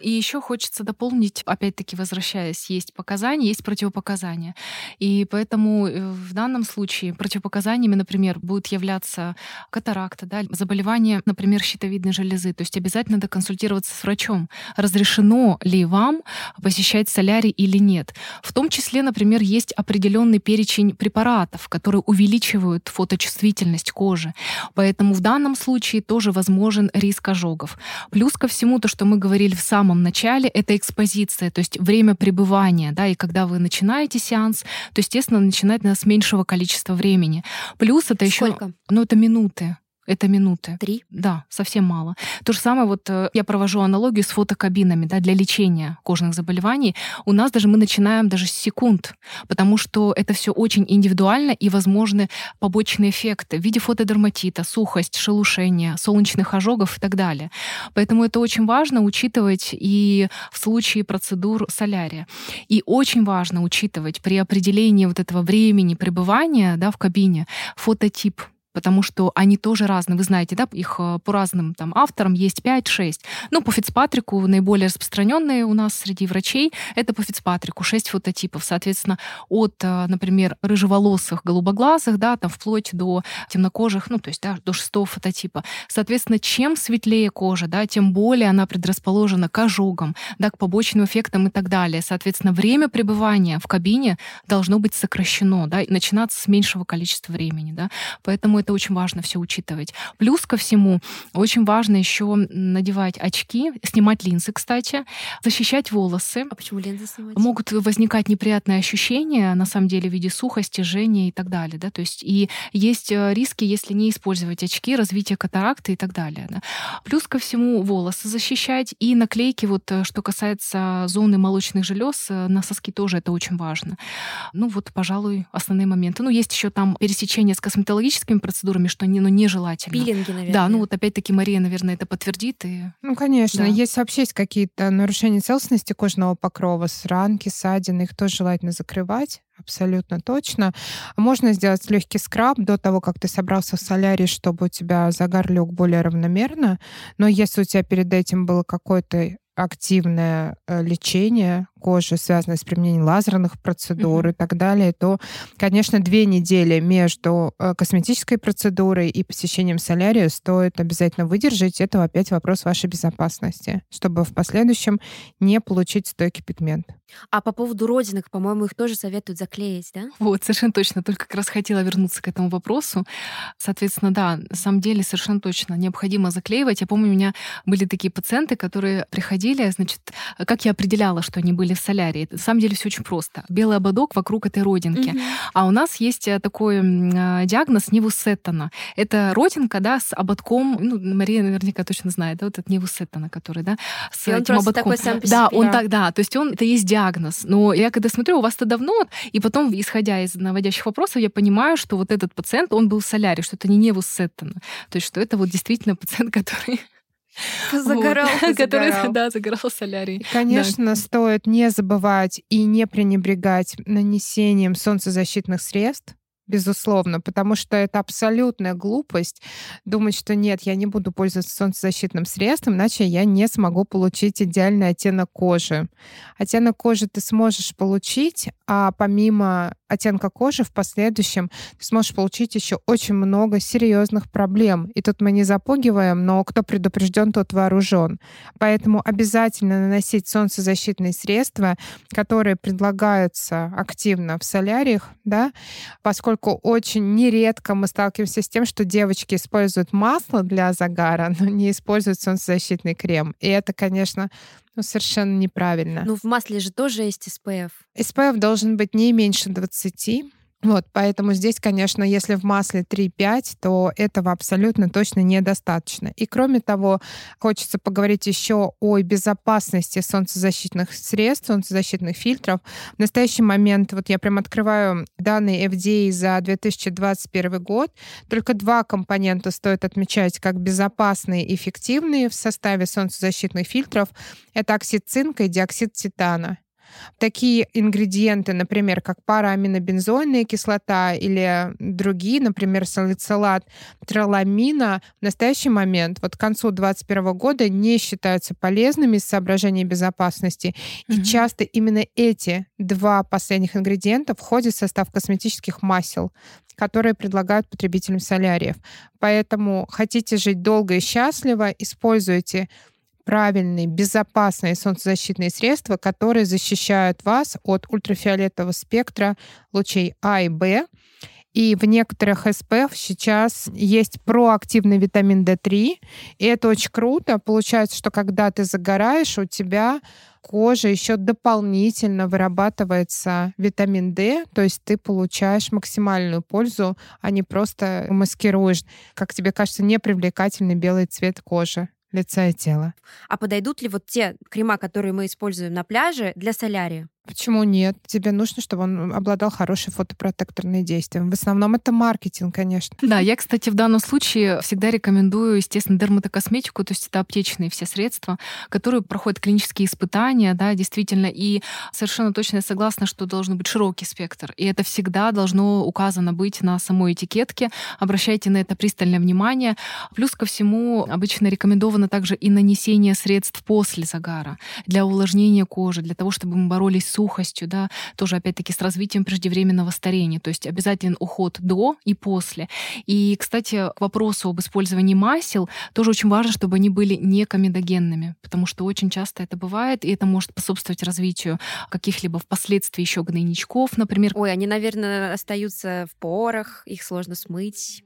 И еще хочется дополнить, опять-таки возвращаясь, есть показания, есть противопоказания. И поэтому э, в данном случае противопоказаниями, например, будет являться катаракта, да, заболевание, например, щитовидной железы. То есть обязательно надо консультироваться с врачом. Разрешено ли вам посещать солярий или нет. В том числе, например, есть определенный перечень препаратов, которые увеличивают фоточувствительность кожи. Поэтому в данном случае тоже возможен риск ожогов. Плюс ко всему то, что мы говорили в самом начале, это экспозиция, то есть время пребывания, да, и когда вы начинаете сеанс, то, естественно, начинать надо с меньшего количества времени. Плюс это еще, Сколько? ну, это минуты. Это минуты. Три? Да, совсем мало. То же самое, вот э, я провожу аналогию с фотокабинами да, для лечения кожных заболеваний. У нас даже мы начинаем даже с секунд, потому что это все очень индивидуально и возможны побочные эффекты в виде фотодерматита, сухость, шелушения, солнечных ожогов и так далее. Поэтому это очень важно учитывать и в случае процедур солярия. И очень важно учитывать при определении вот этого времени пребывания да, в кабине фототип потому что они тоже разные. Вы знаете, да, их э, по разным там авторам есть 5-6. Ну, по Фицпатрику наиболее распространенные у нас среди врачей это по Фицпатрику 6 фототипов. Соответственно, от, э, например, рыжеволосых, голубоглазых, да, там вплоть до темнокожих, ну, то есть, да, до шестого фототипа. Соответственно, чем светлее кожа, да, тем более она предрасположена к ожогам, да, к побочным эффектам и так далее. Соответственно, время пребывания в кабине должно быть сокращено, да, и начинаться с меньшего количества времени, да. Поэтому это очень важно все учитывать. Плюс ко всему, очень важно еще надевать очки, снимать линзы, кстати, защищать волосы. А почему линзы снимать? Могут возникать неприятные ощущения, на самом деле, в виде сухости, жжения и так далее. Да? То есть и есть э, риски, если не использовать очки, развитие катаракты и так далее. Да? Плюс ко всему волосы защищать и наклейки, вот э, что касается зоны молочных желез, э, на соски тоже это очень важно. Ну вот, пожалуй, основные моменты. Ну, есть еще там пересечение с косметологическими процедурами, что не, ну, нежелательно. Пилинги, наверное. Да, ну вот опять-таки Мария, наверное, это подтвердит. И... Ну, конечно. Да. Если вообще есть какие-то нарушения целостности кожного покрова, сранки, ссадины, их тоже желательно закрывать. Абсолютно точно. Можно сделать легкий скраб до того, как ты собрался в солярий, чтобы у тебя загар лег более равномерно. Но если у тебя перед этим было какое-то активное э, лечение кожи, связанное с применением лазерных процедур Мгм. и так далее, то, конечно, две недели между э, косметической процедурой и посещением солярия стоит обязательно выдержать. Это опять вопрос вашей безопасности, чтобы в последующем не получить стойкий пигмент. А по поводу родинок, по-моему, их тоже советуют заклеить, да? Вот, совершенно точно. Только как раз хотела вернуться к этому вопросу. Соответственно, да, на самом деле совершенно точно необходимо заклеивать. Я помню, у меня были такие пациенты, которые приходили, значит, как я определяла, что они были в солярии. На самом деле все очень просто. Белый ободок вокруг этой родинки. Мгм. А у нас есть э, такой а, диагноз Невусеттона. Это родинка, да, с ободком, ну, Мария наверняка точно знает, да, вот этот Невусеттона, который, да, с И он этим ободком. такой сам по да, себе. он так, да, то есть он, это есть диагноз. Но я когда смотрю, у вас-то давно, и потом, исходя из наводящих вопросов, я понимаю, что вот этот пациент, он был в солярии, что это не Невусеттона. То есть что это вот действительно пациент, который... Загорал. вот, который, загорал. да, загорал. И, конечно, стоит не забывать и не пренебрегать нанесением солнцезащитных средств, безусловно, потому что это абсолютная глупость думать, что нет, я не буду пользоваться солнцезащитным средством, иначе я не смогу получить идеальный оттенок кожи. Оттенок кожи ты сможешь получить, а помимо оттенка кожи в последующем ты сможешь получить еще очень много серьезных проблем. И тут мы не запугиваем, но кто предупрежден, тот вооружен. Поэтому обязательно наносить солнцезащитные средства, которые предлагаются активно в соляриях, да, поскольку очень нередко мы сталкиваемся с тем, что девочки используют масло для загара, но не используют солнцезащитный крем. И это, конечно, ну, совершенно неправильно. Ну, в масле же тоже есть SPF. SPF должен быть не меньше 20, Вот, поэтому здесь, конечно, если в масле 3-5, то этого абсолютно точно недостаточно. И кроме того, хочется поговорить еще о безопасности солнцезащитных средств, солнцезащитных фильтров. В настоящий момент, вот я прям открываю данные FDA за 2021 год, только два компонента стоит отмечать как безопасные и эффективные в составе солнцезащитных фильтров. Это оксид цинка и диоксид титана. Такие ингредиенты, например, как парааминобензойная кислота или другие, например, салицилат троламина, в настоящий момент, вот к концу 2021 года, не считаются полезными из соображений безопасности. Mm-hmm. И часто именно эти два последних ингредиента входят в состав косметических масел которые предлагают потребителям соляриев. Поэтому хотите жить долго и счастливо, используйте правильные, безопасные солнцезащитные средства, которые защищают вас от ультрафиолетового спектра лучей А и Б. И в некоторых СПФ сейчас есть проактивный витамин D3, и это очень круто. Получается, что когда ты загораешь, у тебя кожа еще дополнительно вырабатывается витамин D, то есть ты получаешь максимальную пользу, а не просто маскируешь, как тебе кажется, непривлекательный белый цвет кожи лица и тела. А подойдут ли вот те крема, которые мы используем на пляже, для солярия? Почему нет? Тебе нужно, чтобы он обладал хорошей фотопротекторной действием. В основном это маркетинг, конечно. Да, я, кстати, в данном случае всегда рекомендую, естественно, дерматокосметику, то есть это аптечные все средства, которые проходят клинические испытания, да, действительно, и совершенно точно я согласна, что должен быть широкий спектр, и это всегда должно указано быть на самой этикетке. Обращайте на это пристальное внимание. Плюс ко всему обычно рекомендовано также и нанесение средств после загара для увлажнения кожи, для того, чтобы мы боролись с сухостью, да, тоже опять-таки с развитием преждевременного старения. То есть обязателен уход до и после. И, кстати, к вопросу об использовании масел тоже очень важно, чтобы они были не комедогенными, потому что очень часто это бывает, и это может способствовать развитию каких-либо впоследствии еще гнойничков, например. Ой, они, наверное, остаются в порах, их сложно смыть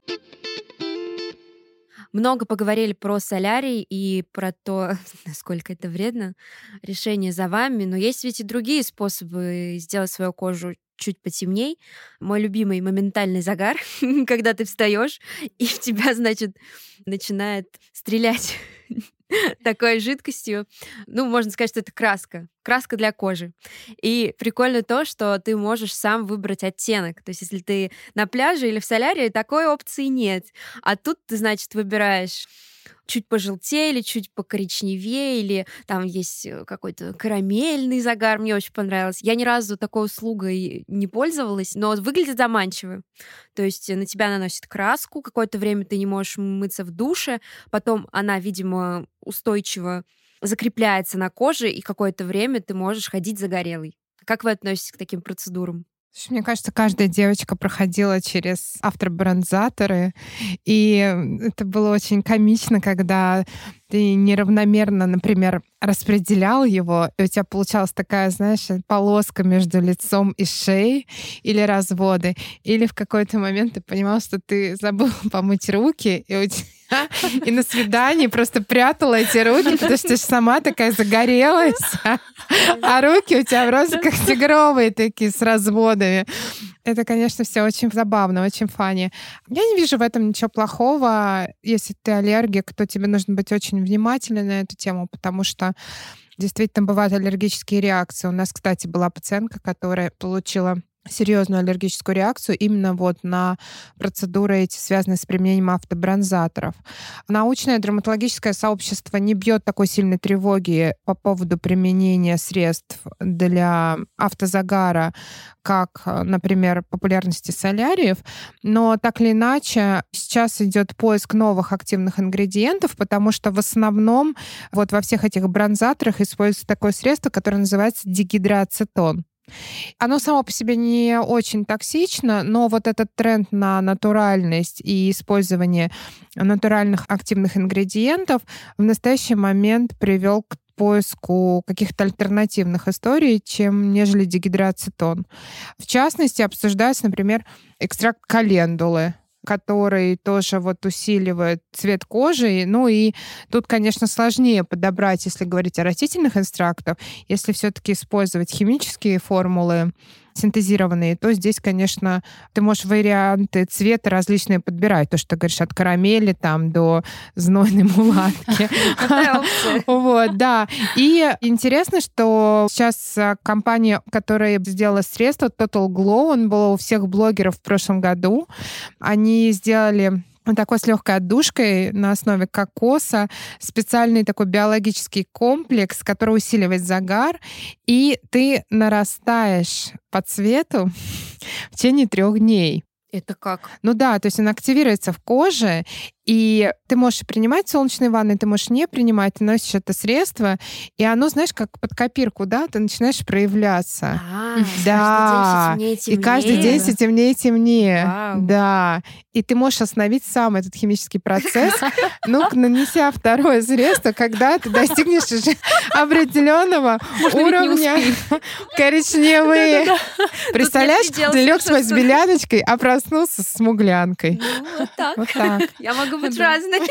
много поговорили про солярий и про то, насколько это вредно. Решение за вами. Но есть ведь и другие способы сделать свою кожу чуть потемней. Мой любимый моментальный загар, когда ты встаешь, и в тебя, значит, начинает стрелять такой жидкостью. Ну, можно сказать, что это краска. Краска для кожи. И прикольно то, что ты можешь сам выбрать оттенок. То есть, если ты на пляже или в солярии, такой опции нет. А тут ты, значит, выбираешь чуть пожелтели, чуть покоричневее, или там есть э, какой-то карамельный загар, мне очень понравилось. Я ни разу такой услугой не пользовалась, но выглядит заманчиво. То есть на тебя наносит краску, какое-то время ты не можешь мыться в душе, потом она, видимо, устойчиво закрепляется на коже, и какое-то время ты можешь ходить загорелый. Как вы относитесь к таким процедурам? Мне кажется, каждая девочка проходила через автобронзаторы, и это было очень комично, когда ты неравномерно, например, распределял его, и у тебя получалась такая, знаешь, полоска между лицом и шеей, или разводы, или в какой-то момент ты понимал, что ты забыл помыть руки, и у тебя и на свидании просто прятала эти руки, потому что ты сама такая загорелась, а руки у тебя просто как тигровые такие с разводами. Это, конечно, все очень забавно, очень фани. Я не вижу в этом ничего плохого. Если ты аллергик, то тебе нужно быть очень внимательным на эту тему, потому что действительно бывают аллергические реакции. У нас, кстати, была пациентка, которая получила серьезную аллергическую реакцию именно вот на процедуры эти, связанные с применением автобронзаторов. Научное дерматологическое сообщество не бьет такой сильной тревоги по поводу применения средств для автозагара, как, например, популярности соляриев, но так или иначе сейчас идет поиск новых активных ингредиентов, потому что в основном вот во всех этих бронзаторах используется такое средство, которое называется дигидроацетон. Оно само по себе не очень токсично, но вот этот тренд на натуральность и использование натуральных активных ингредиентов в настоящий момент привел к поиску каких-то альтернативных историй, чем нежели дигидроацетон. В частности, обсуждается, например, экстракт календулы, который тоже вот усиливает цвет кожи. Ну и тут, конечно, сложнее подобрать, если говорить о растительных экстрактах. Если все-таки использовать химические формулы синтезированные, то здесь, конечно, ты можешь варианты цвета различные подбирать. То, что ты говоришь, от карамели там до знойной мулатки. Вот, да. И интересно, что сейчас компания, которая сделала средство Total Glow, он был у всех блогеров в прошлом году. Они сделали такой с легкой отдушкой на основе кокоса, специальный такой биологический комплекс, который усиливает загар, и ты нарастаешь по цвету в течение трех дней. Это как? Ну да, то есть он активируется в коже, и ты можешь принимать солнечные ванны, ты можешь не принимать, ты носишь это средство, и оно, знаешь, как под копирку, да, ты начинаешь проявляться. А, да. Каждый день все темнее, темнее. И каждый день все темнее и темнее. Вау. Да. И ты можешь остановить сам этот химический процесс, ну, нанеся второе средство, когда ты достигнешь уже определенного уровня коричневые. Представляешь, ты лег спать с беляночкой, а проснулся с смуглянкой. Ну, вот так. Вот так. Я могу быть разной.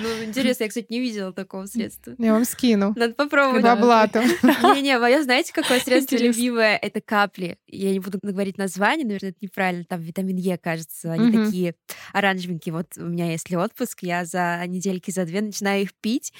Ну, интересно, я, кстати, не видела такого средства. Я вам скину. Надо попробовать. По блату. Не-не, мое, знаете, какое средство любимое? Это капли. Я не буду говорить название, наверное, это неправильно. Там витамин Е, кажется. Они такие оранжевенькие. Вот у меня, если отпуск, я за недельки, за две начинаю их пить.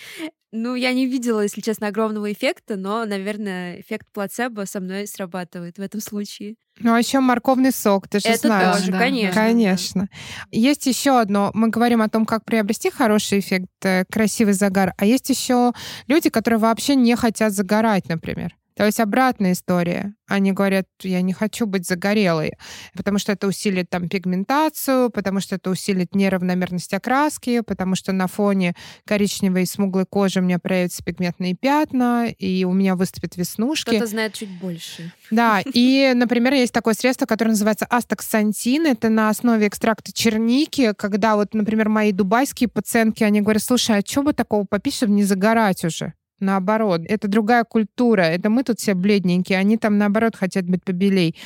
Ну, я не видела, если честно, огромного эффекта, но, наверное, эффект плацебо со мной срабатывает в этом случае. Ну, а еще морковный сок, ты же Это знаешь. тоже, да, конечно. Конечно. Есть еще одно. Мы говорим о том, как приобрести хороший эффект, э, красивый загар. А есть еще люди, которые вообще не хотят загорать, например. То есть обратная история. Они говорят, я не хочу быть загорелой, потому что это усилит там пигментацию, потому что это усилит неравномерность окраски, потому что на фоне коричневой и смуглой кожи у меня проявятся пигментные пятна, и у меня выступят веснушки. Кто-то знает чуть больше. Да, и, например, есть такое средство, которое называется астаксантин. Это на основе экстракта черники, когда вот, например, мои дубайские пациентки, они говорят, слушай, а что бы такого попить, чтобы не загорать уже? Наоборот, это другая культура. Это мы тут все бледненькие, они там, наоборот, хотят быть побелей.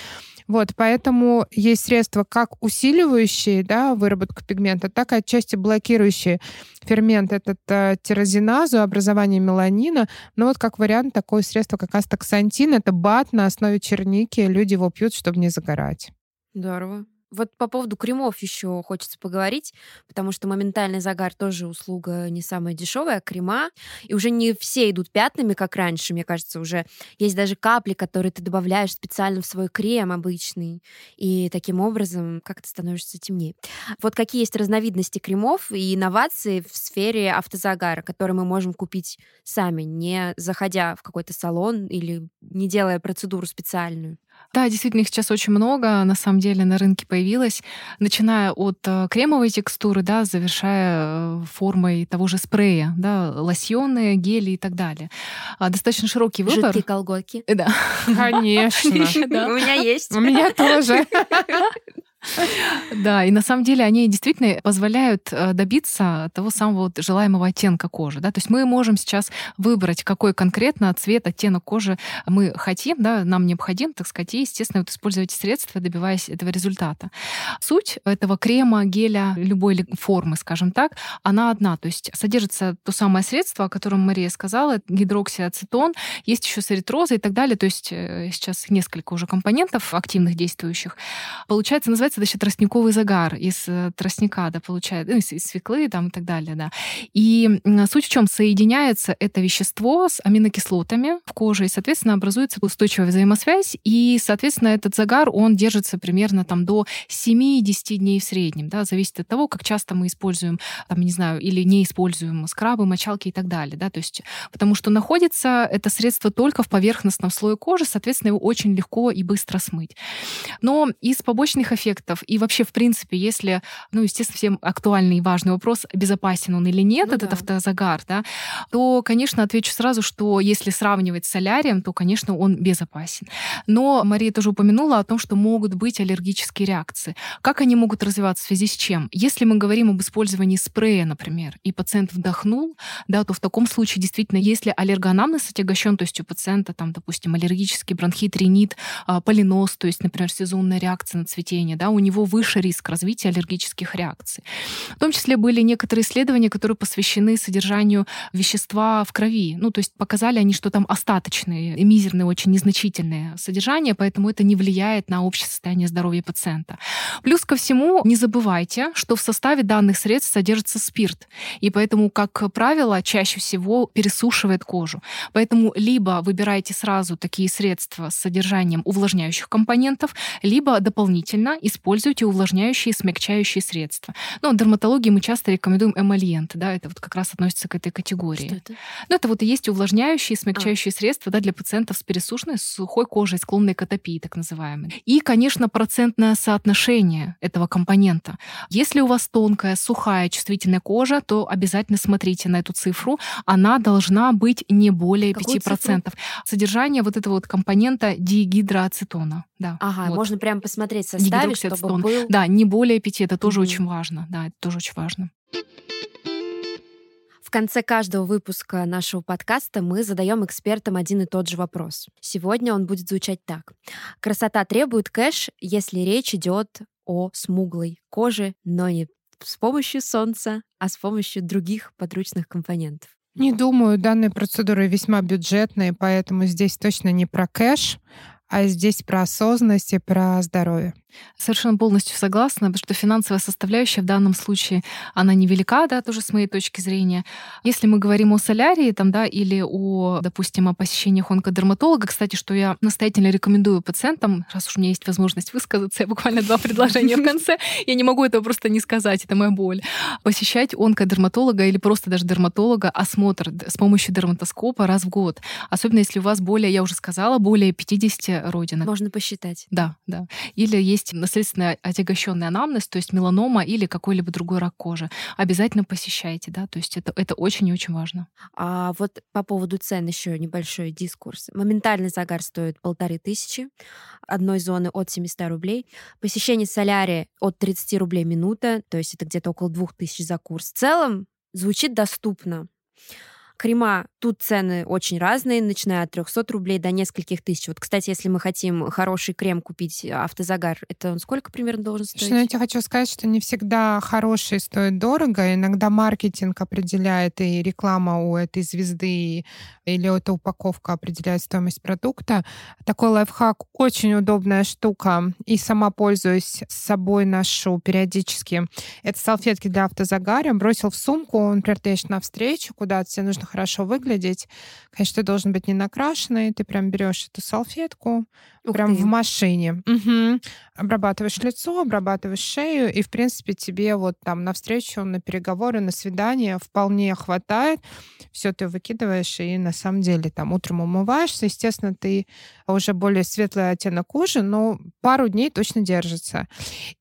Вот, поэтому есть средства как усиливающие да, выработку пигмента, так и отчасти блокирующие фермент, этот э, тирозиназу, образование меланина. Но вот как вариант такое средство, как астаксантин, это бат на основе черники. Люди его пьют, чтобы не загорать. Здорово. Вот по поводу кремов еще хочется поговорить, потому что моментальный загар тоже услуга не самая дешевая, крема. И уже не все идут пятнами, как раньше, мне кажется, уже есть даже капли, которые ты добавляешь специально в свой крем обычный. И таким образом как то становишься темнее. Вот какие есть разновидности кремов и инновации в сфере автозагара, которые мы можем купить сами, не заходя в какой-то салон или не делая процедуру специальную? Да, действительно, их сейчас очень много, на самом деле, на рынке появилось, начиная от э, кремовой текстуры, да, завершая э, формой того же спрея, да, лосьоны, гели и так далее. А, достаточно широкий выбор. Жидкие колготки. Да. Конечно. У меня есть. У меня тоже. Да, и на самом деле они действительно позволяют э, добиться того самого желаемого оттенка кожи. Да? То есть мы можем сейчас выбрать, какой конкретно цвет, оттенок кожи мы хотим, да, нам необходим, так сказать, и, естественно, использовать средства, добиваясь этого результата. Суть этого крема, геля, любой формы, скажем так, она одна. То есть содержится то самое средство, о котором Мария сказала, гидроксиацетон, есть еще саритроза и так далее. То есть э, сейчас несколько уже компонентов активных действующих. Получается, называется называется значит, тростниковый загар из э, тростника, да, получает, ну, из, из свеклы там и так далее, да. И суть в чем соединяется это вещество с аминокислотами в коже, и, соответственно, образуется устойчивая взаимосвязь, и, соответственно, этот загар, он держится примерно там до 7-10 дней в среднем, да, зависит от того, как часто мы используем, там, не знаю, или не используем скрабы, мочалки и так далее, да, то есть, потому что находится это средство только в поверхностном слое кожи, соответственно, его очень легко и быстро смыть. Но из побочных эффектов эффектов? И вообще, в принципе, если, ну, естественно, всем актуальный и важный вопрос, безопасен он или нет, ну, этот да. автозагар, да, то, конечно, отвечу сразу, что если сравнивать с солярием, то, конечно, он безопасен. Но Мария тоже упомянула о том, что могут быть аллергические реакции. Как они могут развиваться, в связи с чем? Если мы говорим об использовании спрея, например, и пациент вдохнул, да, то в таком случае действительно, если аллергоанамнез отягощен, то есть у пациента там, допустим, аллергический бронхит, ринит, а, полинос, то есть, например, сезонная реакция на цветение, да, у него выше риск развития аллергических реакций. В том числе были некоторые исследования, которые посвящены содержанию вещества в крови. Ну, то есть показали они, что там остаточные, мизерные, очень незначительные содержания, поэтому это не влияет на общее состояние здоровья пациента. Плюс ко всему, не забывайте, что в составе данных средств содержится спирт, и поэтому, как правило, чаще всего пересушивает кожу. Поэтому либо выбирайте сразу такие средства с содержанием увлажняющих компонентов, либо дополнительно используйте увлажняющие и смягчающие средства. Ну, в дерматологии мы часто рекомендуем эмольент, да, это вот как раз относится к этой категории. Что это? Ну, это вот и есть увлажняющие и смягчающие а. средства да, для пациентов с пересушенной, с сухой кожей, склонной к атопии, так называемой. И, конечно, процентное соотношение этого компонента. Если у вас тонкая, сухая, чувствительная кожа, то обязательно смотрите на эту цифру. Она должна быть не более Какую 5%. Цифру? Содержание вот этого вот компонента дигидроацетона. Да, ага, вот. можно прямо посмотреть в составе, чтобы был... Да, не более 5, это тоже mm-hmm. очень важно. Да, это тоже очень важно. В конце каждого выпуска нашего подкаста мы задаем экспертам один и тот же вопрос. Сегодня он будет звучать так. Красота требует кэш, если речь идет о смуглой коже, но не с помощью солнца, а с помощью других подручных компонентов. Не думаю, данные процедуры весьма бюджетные, поэтому здесь точно не про кэш, а здесь про осознанность и про здоровье. Совершенно полностью согласна, потому что финансовая составляющая в данном случае, она невелика, да, тоже с моей точки зрения. Если мы говорим о солярии там, да, или о, допустим, о посещениях онкодерматолога, кстати, что я настоятельно рекомендую пациентам, раз уж у меня есть возможность высказаться, я буквально два предложения в конце, я не могу этого просто не сказать, это моя боль. Посещать онкодерматолога или просто даже дерматолога осмотр с помощью дерматоскопа раз в год. Особенно если у вас более, я уже сказала, более 50 родинок. Можно посчитать. Да, да. Или есть есть наследственно отягощенный анамнез, то есть меланома или какой-либо другой рак кожи, обязательно посещайте, да, то есть это, это очень и очень важно. А вот по поводу цен еще небольшой дискурс. Моментальный загар стоит полторы тысячи, одной зоны от 700 рублей. Посещение солярия от 30 рублей минута, то есть это где-то около двух тысяч за курс. В целом звучит доступно. Крема, тут цены очень разные, начиная от 300 рублей до нескольких тысяч. Вот, кстати, если мы хотим хороший крем купить, автозагар, это он сколько примерно должен стоить? Ну, я тебе хочу сказать, что не всегда хороший стоит дорого. Иногда маркетинг определяет, и реклама у этой звезды или эта упаковка определяет стоимость продукта. Такой лайфхак очень удобная штука. И сама пользуюсь с собой ношу периодически. Это салфетки для автозагара. Бросил в сумку, например, ты на встречу куда-то, тебе нужно хорошо выглядеть. Конечно, ты должен быть не накрашенный, ты прям берешь эту салфетку, Ух прям ты. в машине. Угу. Обрабатываешь лицо, обрабатываешь шею, и, в принципе, тебе вот там на встречу, на переговоры, на свидание вполне хватает. Все ты выкидываешь, и на самом деле там утром умываешься. Естественно, ты уже более светлый оттенок кожи, но пару дней точно держится.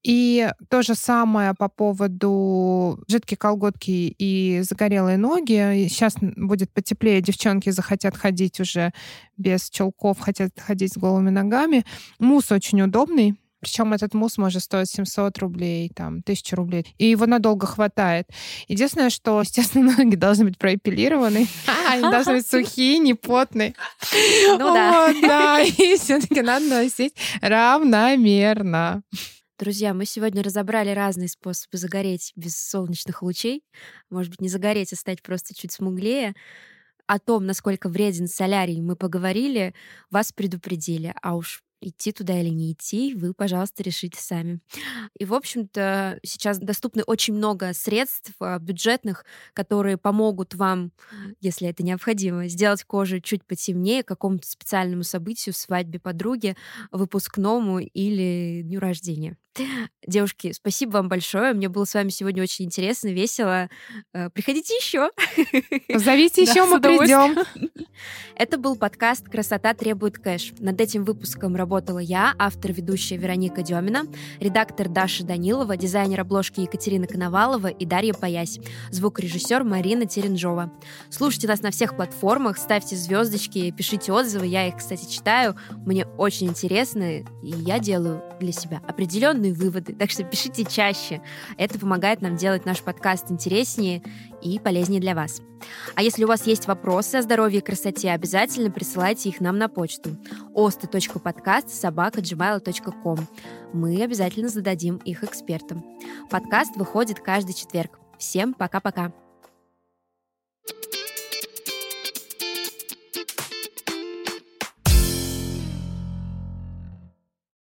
И то же самое по поводу жидкие колготки и загорелые ноги. Сейчас будет потеплее, девчонки захотят ходить уже без чулков, хотят ходить с голыми ногами. Мусс очень удобный, причем этот мусс может стоить 700 рублей, там, 1000 рублей. И его надолго хватает. Единственное, что, естественно, ноги должны быть проэпилированы. Они должны быть сухие, не потные. Ну да. Да, и все-таки надо носить равномерно. Друзья, мы сегодня разобрали разные способы загореть без солнечных лучей. Может быть, не загореть, а стать просто чуть смуглее о том, насколько вреден солярий, мы поговорили, вас предупредили. А уж идти туда или не идти, вы, пожалуйста, решите сами. И, в общем-то, сейчас доступны очень много средств а, бюджетных, которые помогут вам, если это необходимо, сделать кожу чуть потемнее какому-то специальному событию, свадьбе подруги, выпускному или дню рождения. Девушки, спасибо вам большое. Мне было с вами сегодня очень интересно, весело. Э, приходите еще. Зовите еще, мы придем. Это был подкаст «Красота требует кэш». Над этим выпуском работала я, автор ведущая Вероника Демина, редактор Даша Данилова, дизайнер обложки Екатерина Коновалова и Дарья Паясь, звукорежиссер Марина Теренжова. Слушайте нас на всех платформах, ставьте звездочки, пишите отзывы. Я их, кстати, читаю. Мне очень интересно, и я делаю для себя определенный умные выводы. Так что пишите чаще. Это помогает нам делать наш подкаст интереснее и полезнее для вас. А если у вас есть вопросы о здоровье и красоте, обязательно присылайте их нам на почту osta.podcast собака.gmail.com. Мы обязательно зададим их экспертам. Подкаст выходит каждый четверг. Всем пока-пока.